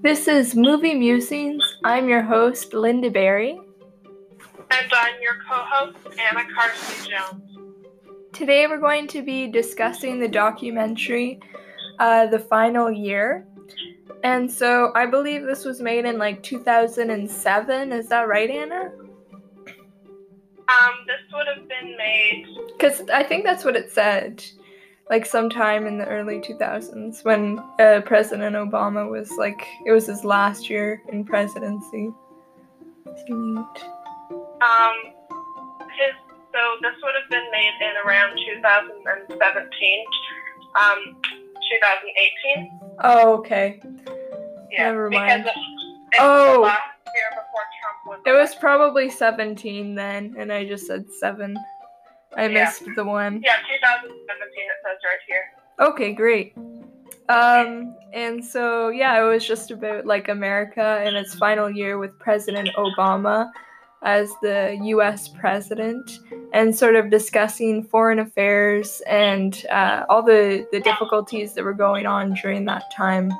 This is Movie Musings. I'm your host, Linda Berry. And I'm your co host, Anna Carson Jones. Today we're going to be discussing the documentary, uh, The Final Year. And so I believe this was made in like 2007. Is that right, Anna? Um, this would have been made. Because I think that's what it said. Like sometime in the early 2000s when uh, President Obama was like, it was his last year in presidency. Um, his so this would have been made in around 2017, um, 2018. Oh, okay. Yeah, Never because mind. it, it Oh. was the last year before Trump was. It was probably 17 then, and I just said 7. I Yeah. missed the one. Yeah, 2017. It says right here. Okay, great. Um, and so yeah, it was just about like America in its final year with President Obama as the US president and sort of discussing foreign affairs and uh, all the, the difficulties that were going on during that time.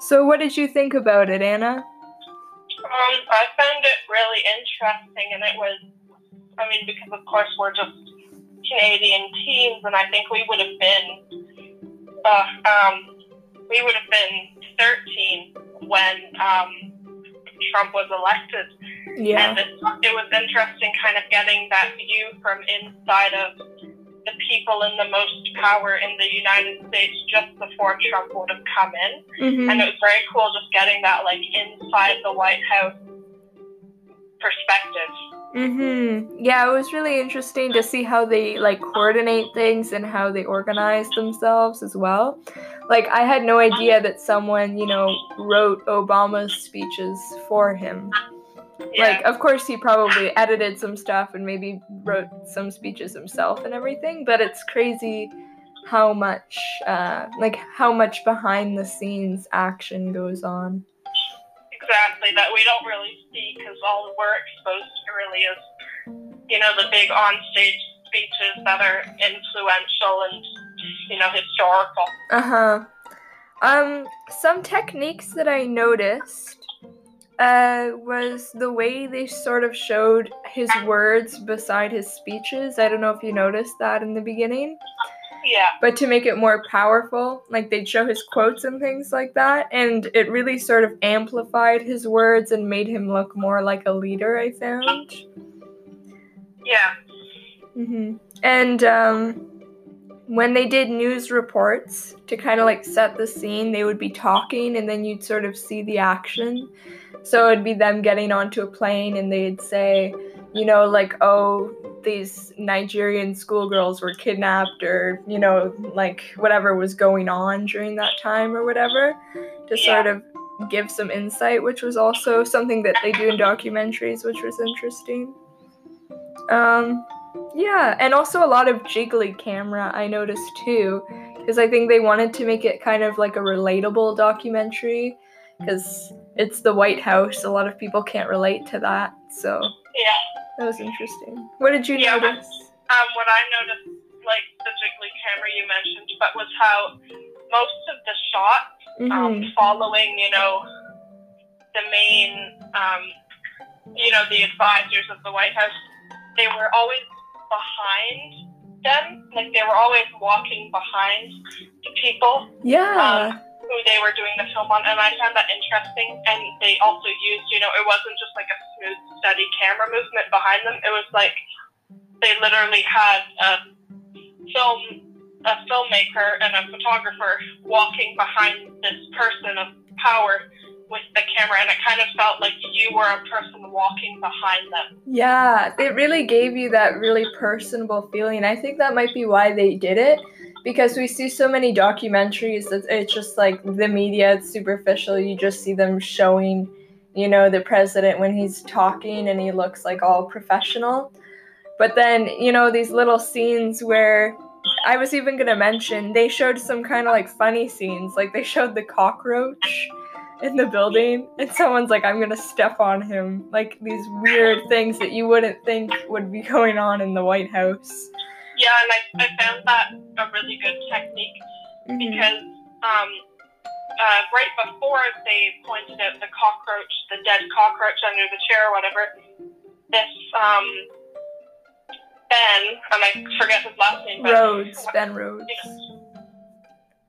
So, what did you think about it, Anna? Um, I found it really interesting, and it was, I mean, because of course we're just Canadian teens, and I think we would have been, uh, um, we would have been 13 when um, Trump was elected, Yeah. and it, it was interesting, kind of getting that view from inside of the people in the most power in the United States just before Trump would have come in Mhm. and it was very cool just getting that like inside the White House perspective. Mhm. Yeah, it was really interesting to see how they like coordinate things and how they organize themselves as well. Like I had no idea that someone, you know, wrote Obama's speeches for him. Yeah, Like of course he probably edited some stuff and maybe wrote some speeches himself and everything, but it's crazy how much uh like how much behind the scenes action goes on. Exactly. That we don't really see because all we're exposed to really is, you know, the big on-stage speeches that are influential and, you know, historical. Uh huh. Um, some techniques that I noticed uh, was the way they sort of showed his words beside his speeches. I don't know if you noticed that in the beginning, Yeah, but to make it more powerful, like they'd show his quotes and things like that, and it really sort of amplified his words and made him look more like a leader, I found. yeah, hmm And um, when they did news reports to kind of like set the scene, they would be talking and then you'd sort of see the action. So it'd be them getting onto a plane and they'd say, you know, like, oh, these Nigerian schoolgirls were kidnapped or, you know, like whatever was going on during that time or whatever to sort of give some insight, which was also something that they do in documentaries, which was interesting. Um, yeah, and also a lot of jiggly camera I noticed too, because I think they wanted to make it kind of like a relatable documentary, because it's the White House. A lot of people can't relate to that, so yeah. That was interesting. What did you Yeah, notice? Um, what I noticed, like the jiggly camera you mentioned, but was how most of the shots um, Mhm. following, you know, the main, um, you know, the advisors of the White House, they were always behind them. Like they were always walking behind the people Yeah. Who they were doing the film on, and I found that interesting. And they also used, you know, it wasn't just like a smooth, steady camera movement behind them. It was like they literally had a film, a filmmaker and a photographer walking behind this person of power with the camera, and it kind of felt like you were a person walking behind them. Yeah, it really gave you that really personable feeling. I think that might be why they did it because we see so many documentaries that it's just like the media, it's superficial. You just see them showing, you know, the president when he's talking and he looks like all professional. But then, you know, these little scenes where I was even going to mention, they showed some kind of like funny scenes. Like they showed the cockroach in the building and someone's like i'm gonna step on him like these weird things that you wouldn't think would be going on in the white house Yeah, and I, I found that a really good technique Mhm. because um, uh, right before they pointed out the cockroach, the dead cockroach under the chair or whatever, this um, Ben, and I forget his last name. But Rhodes, Ben Rhodes.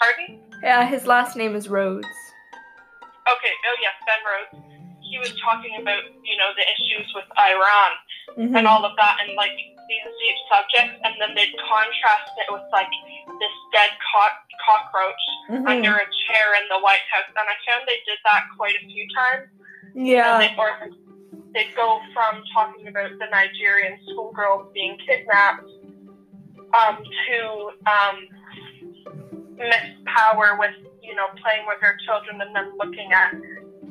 Pardon? Yeah, his last name is Rhodes. Okay. Oh yes, Ben Rhodes. He was talking about you know the issues with Iran Mhm. and all of that, and like these deep subjects, and then they'd contrast it with like this dead cock- cockroach Mhm. under a chair in the White House, and I found they did that quite a few times. Yeah. They, or they'd go from talking about the Nigerian schoolgirls being kidnapped um, to um, Miss Power with, you know, playing with her children and then looking at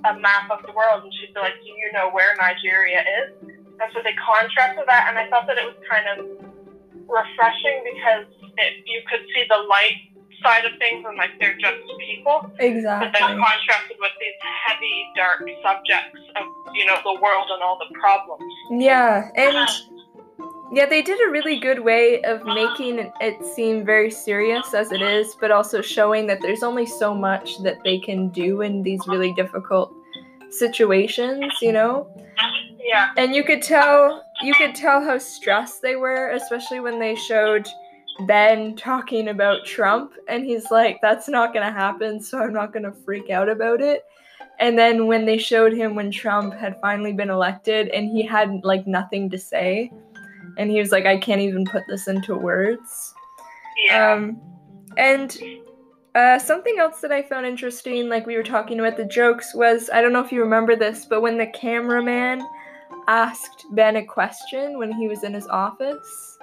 a map of the world, and she'd be like, "Do you know where Nigeria is?" And so they contrasted that, and I thought that it was kind of refreshing because it, you could see the light side of things and like they're just people Exactly. but then contrasted with these heavy, dark subjects of, you know, the world and all the problems. Yeah, and uh-huh. yeah, they did a really good way of uh-huh. making it seem very serious as it is, but also showing that there's only so much that they can do in these really difficult situations, you know? Uh-huh. Yeah, And you could tell you could tell how stressed they were, especially when they showed Ben talking about Trump and he's like that's not going to happen, so I'm not going to freak out about it. And then when they showed him when Trump had finally been elected and he had like nothing to say and he was like I can't even put this into words. yeah, Um, and uh, something else that I found interesting, like we were talking about the jokes, was I don't know if you remember this, but when the cameraman asked Ben a question when he was in his office,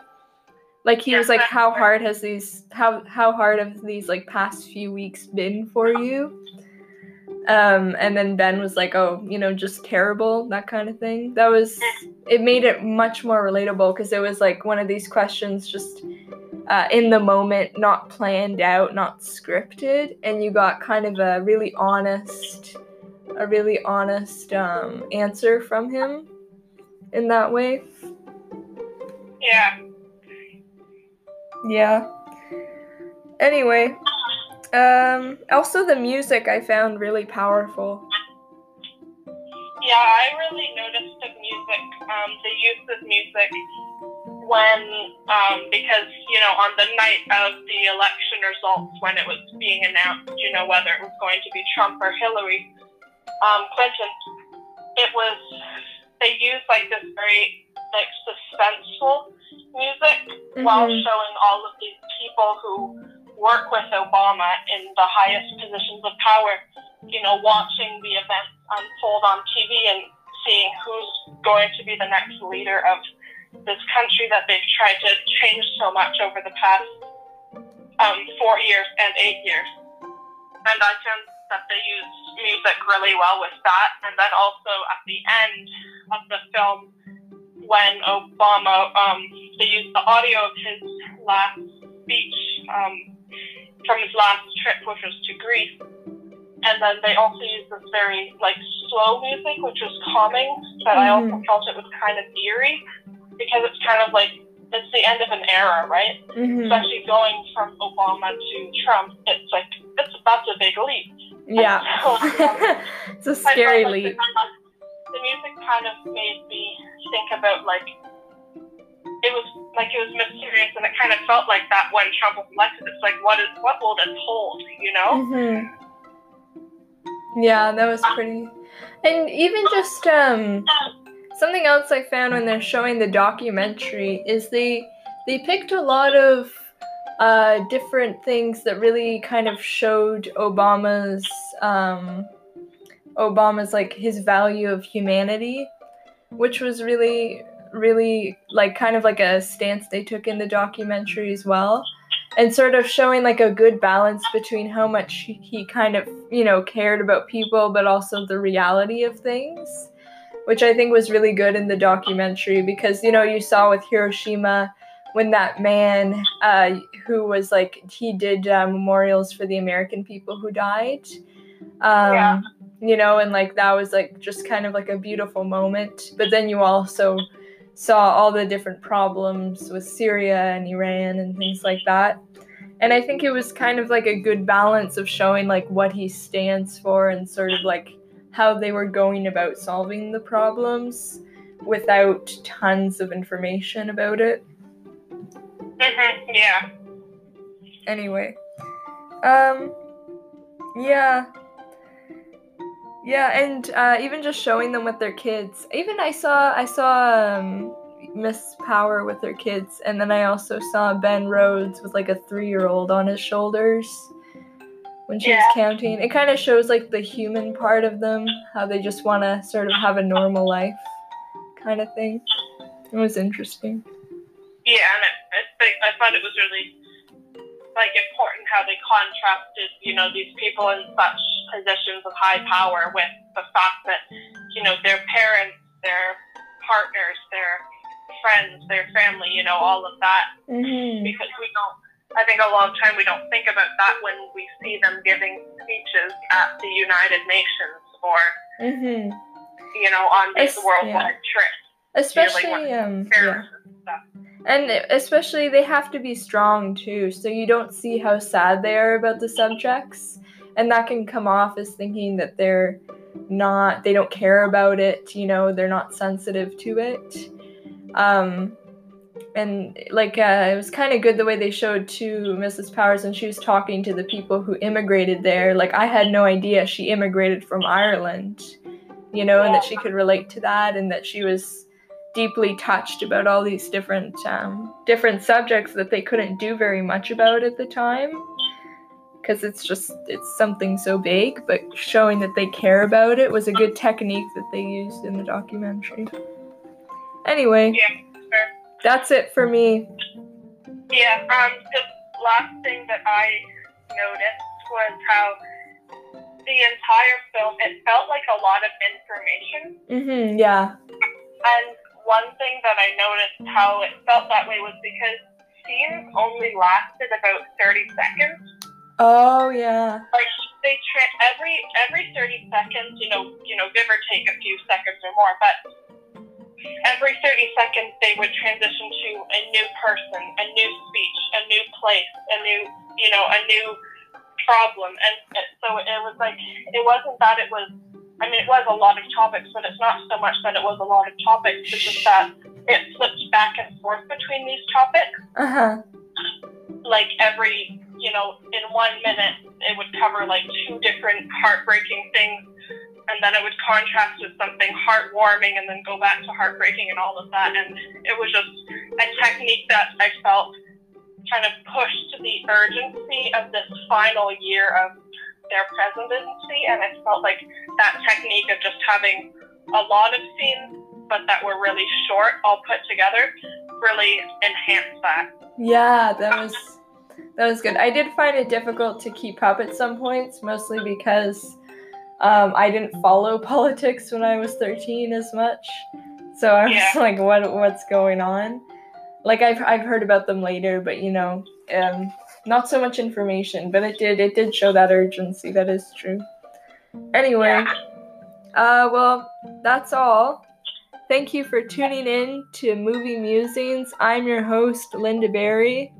like he was like, "How hard has these how how hard have these like past few weeks been for you?" Um, and then Ben was like, "Oh, you know, just terrible, that kind of thing." That was it made it much more relatable because it was like one of these questions just uh, in the moment, not planned out, not scripted, and you got kind of a really honest, a really honest um, answer from him in that way. yeah. Yeah. Anyway, um, also the music I found really powerful. Yeah, I really noticed the music, um, the use of music when, um, because, you know, on the night of the election results, when it was being announced, you know, whether it was going to be Trump or Hillary um, Clinton, it was, they use like this very, like, suspenseful music while Mhm. showing all of these people who work with Obama in the highest positions of power, you know, watching the events unfold on TV and seeing who's going to be the next leader of this country that they've tried to change so much over the past um, four years and eight years. And I found that they used music really well with that. And then also at the end of the film, when Obama, um, they used the audio of his last speech um, from his last trip, which was to Greece. And then they also used this very like slow music, which was calming, but I also Mhm. felt it was kind of eerie because it's kind of like it's the end of an era, right? Mhm. Especially going from Obama to Trump, it's like it's that's a big leap. Yeah. it's a I felt scary leap. The music kind of made me think about like it was like it was mysterious, and it kind of felt like that when Trump was elected. It's like what is what will this hold, you know? Mm-hmm. Yeah, that was pretty. And even just um something else I found when they're showing the documentary is they they picked a lot of uh different things that really kind of showed Obama's um Obama's like his value of humanity, which was really really like kind of like a stance they took in the documentary as well and sort of showing like a good balance between how much he- kind of you know cared about people but also the reality of things which i think was really good in the documentary because you know you saw with hiroshima when that man uh, who was like he did uh, memorials for the american people who died um, Yeah. You know and like that was like just kind of like a beautiful moment but then you also saw all the different problems with Syria and Iran and things like that. and I think it was kind of like a good balance of showing like what he stands for and sort of like how they were going about solving the problems without tons of information about it. Mm-hmm. Yeah. Anyway, um, yeah, yeah, and uh, even just showing them with their kids. Even I saw I saw um, Miss Power with her kids, and then I also saw Ben Rhodes with like a three year old on his shoulders when she Yeah. was counting. It kind of shows like the human part of them, how they just want to sort of have a normal life, kind of thing. It was interesting. Yeah, and it, I, think, I thought it was really like important how they contrasted, you know, these people in such positions of high power with the fact that, you know, their parents, their partners, their friends, their family, you know, all of that. Mm-hmm. Because we don't, I think a lot of time we don't think about that when we see them giving speeches at the United Nations or, Mm-hmm. you know, on these Es- worldwide trips. Especially, um, yeah. And especially, they have to be strong too, so you don't see how sad they are about the subjects. And that can come off as thinking that they're not, they don't care about it, you know, they're not sensitive to it. Um, and like, uh, it was kind of good the way they showed to Mrs. Powers when she was talking to the people who immigrated there. Like, I had no idea she immigrated from Ireland, you know, and that she could relate to that and that she was deeply touched about all these different um, different subjects that they couldn't do very much about at the time because it's just it's something so big but showing that they care about it was a good technique that they used in the documentary anyway Yeah, sure. that's it for me Yeah, um, the last thing that I noticed was how the entire film, it felt like a lot of information. mm-hmm yeah And one thing that I noticed how it felt that way was because scenes only lasted about 30 seconds. oh yeah Like, they tra- every every 30 seconds, you know, you know, give or take a few seconds or more, but every 30 seconds they would transition to a new person, a new speech, a new place, a new, you know, a new problem. And so it was like, it wasn't that it was, I mean, it was a lot of topics, but it's not so much that it was a lot of topics, it's just that it flipped back and forth between these topics. Uh-huh. Like every you know in one minute it would cover like two different heartbreaking things and then it would contrast with something heartwarming and then go back to heartbreaking and all of that and it was just a technique that i felt kind of pushed the urgency of this final year of their presidency and i felt like that technique of just having a lot of scenes but that were really short all put together really enhanced that Yeah, that was that was good. I did find it difficult to keep up at some points, mostly because um, I didn't follow politics when I was 13 as much. So I was Yeah. like, what what's going on? Like I've I've heard about them later, but you know, um, not so much information. But it did it did show that urgency. That is true. Anyway, uh, well, that's all. Thank you for tuning in to Movie Musings. I'm your host, Linda Berry.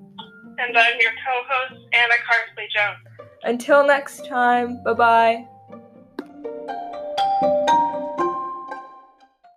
And I'm your co host, Anna Carsley Jones. Until next time, bye bye.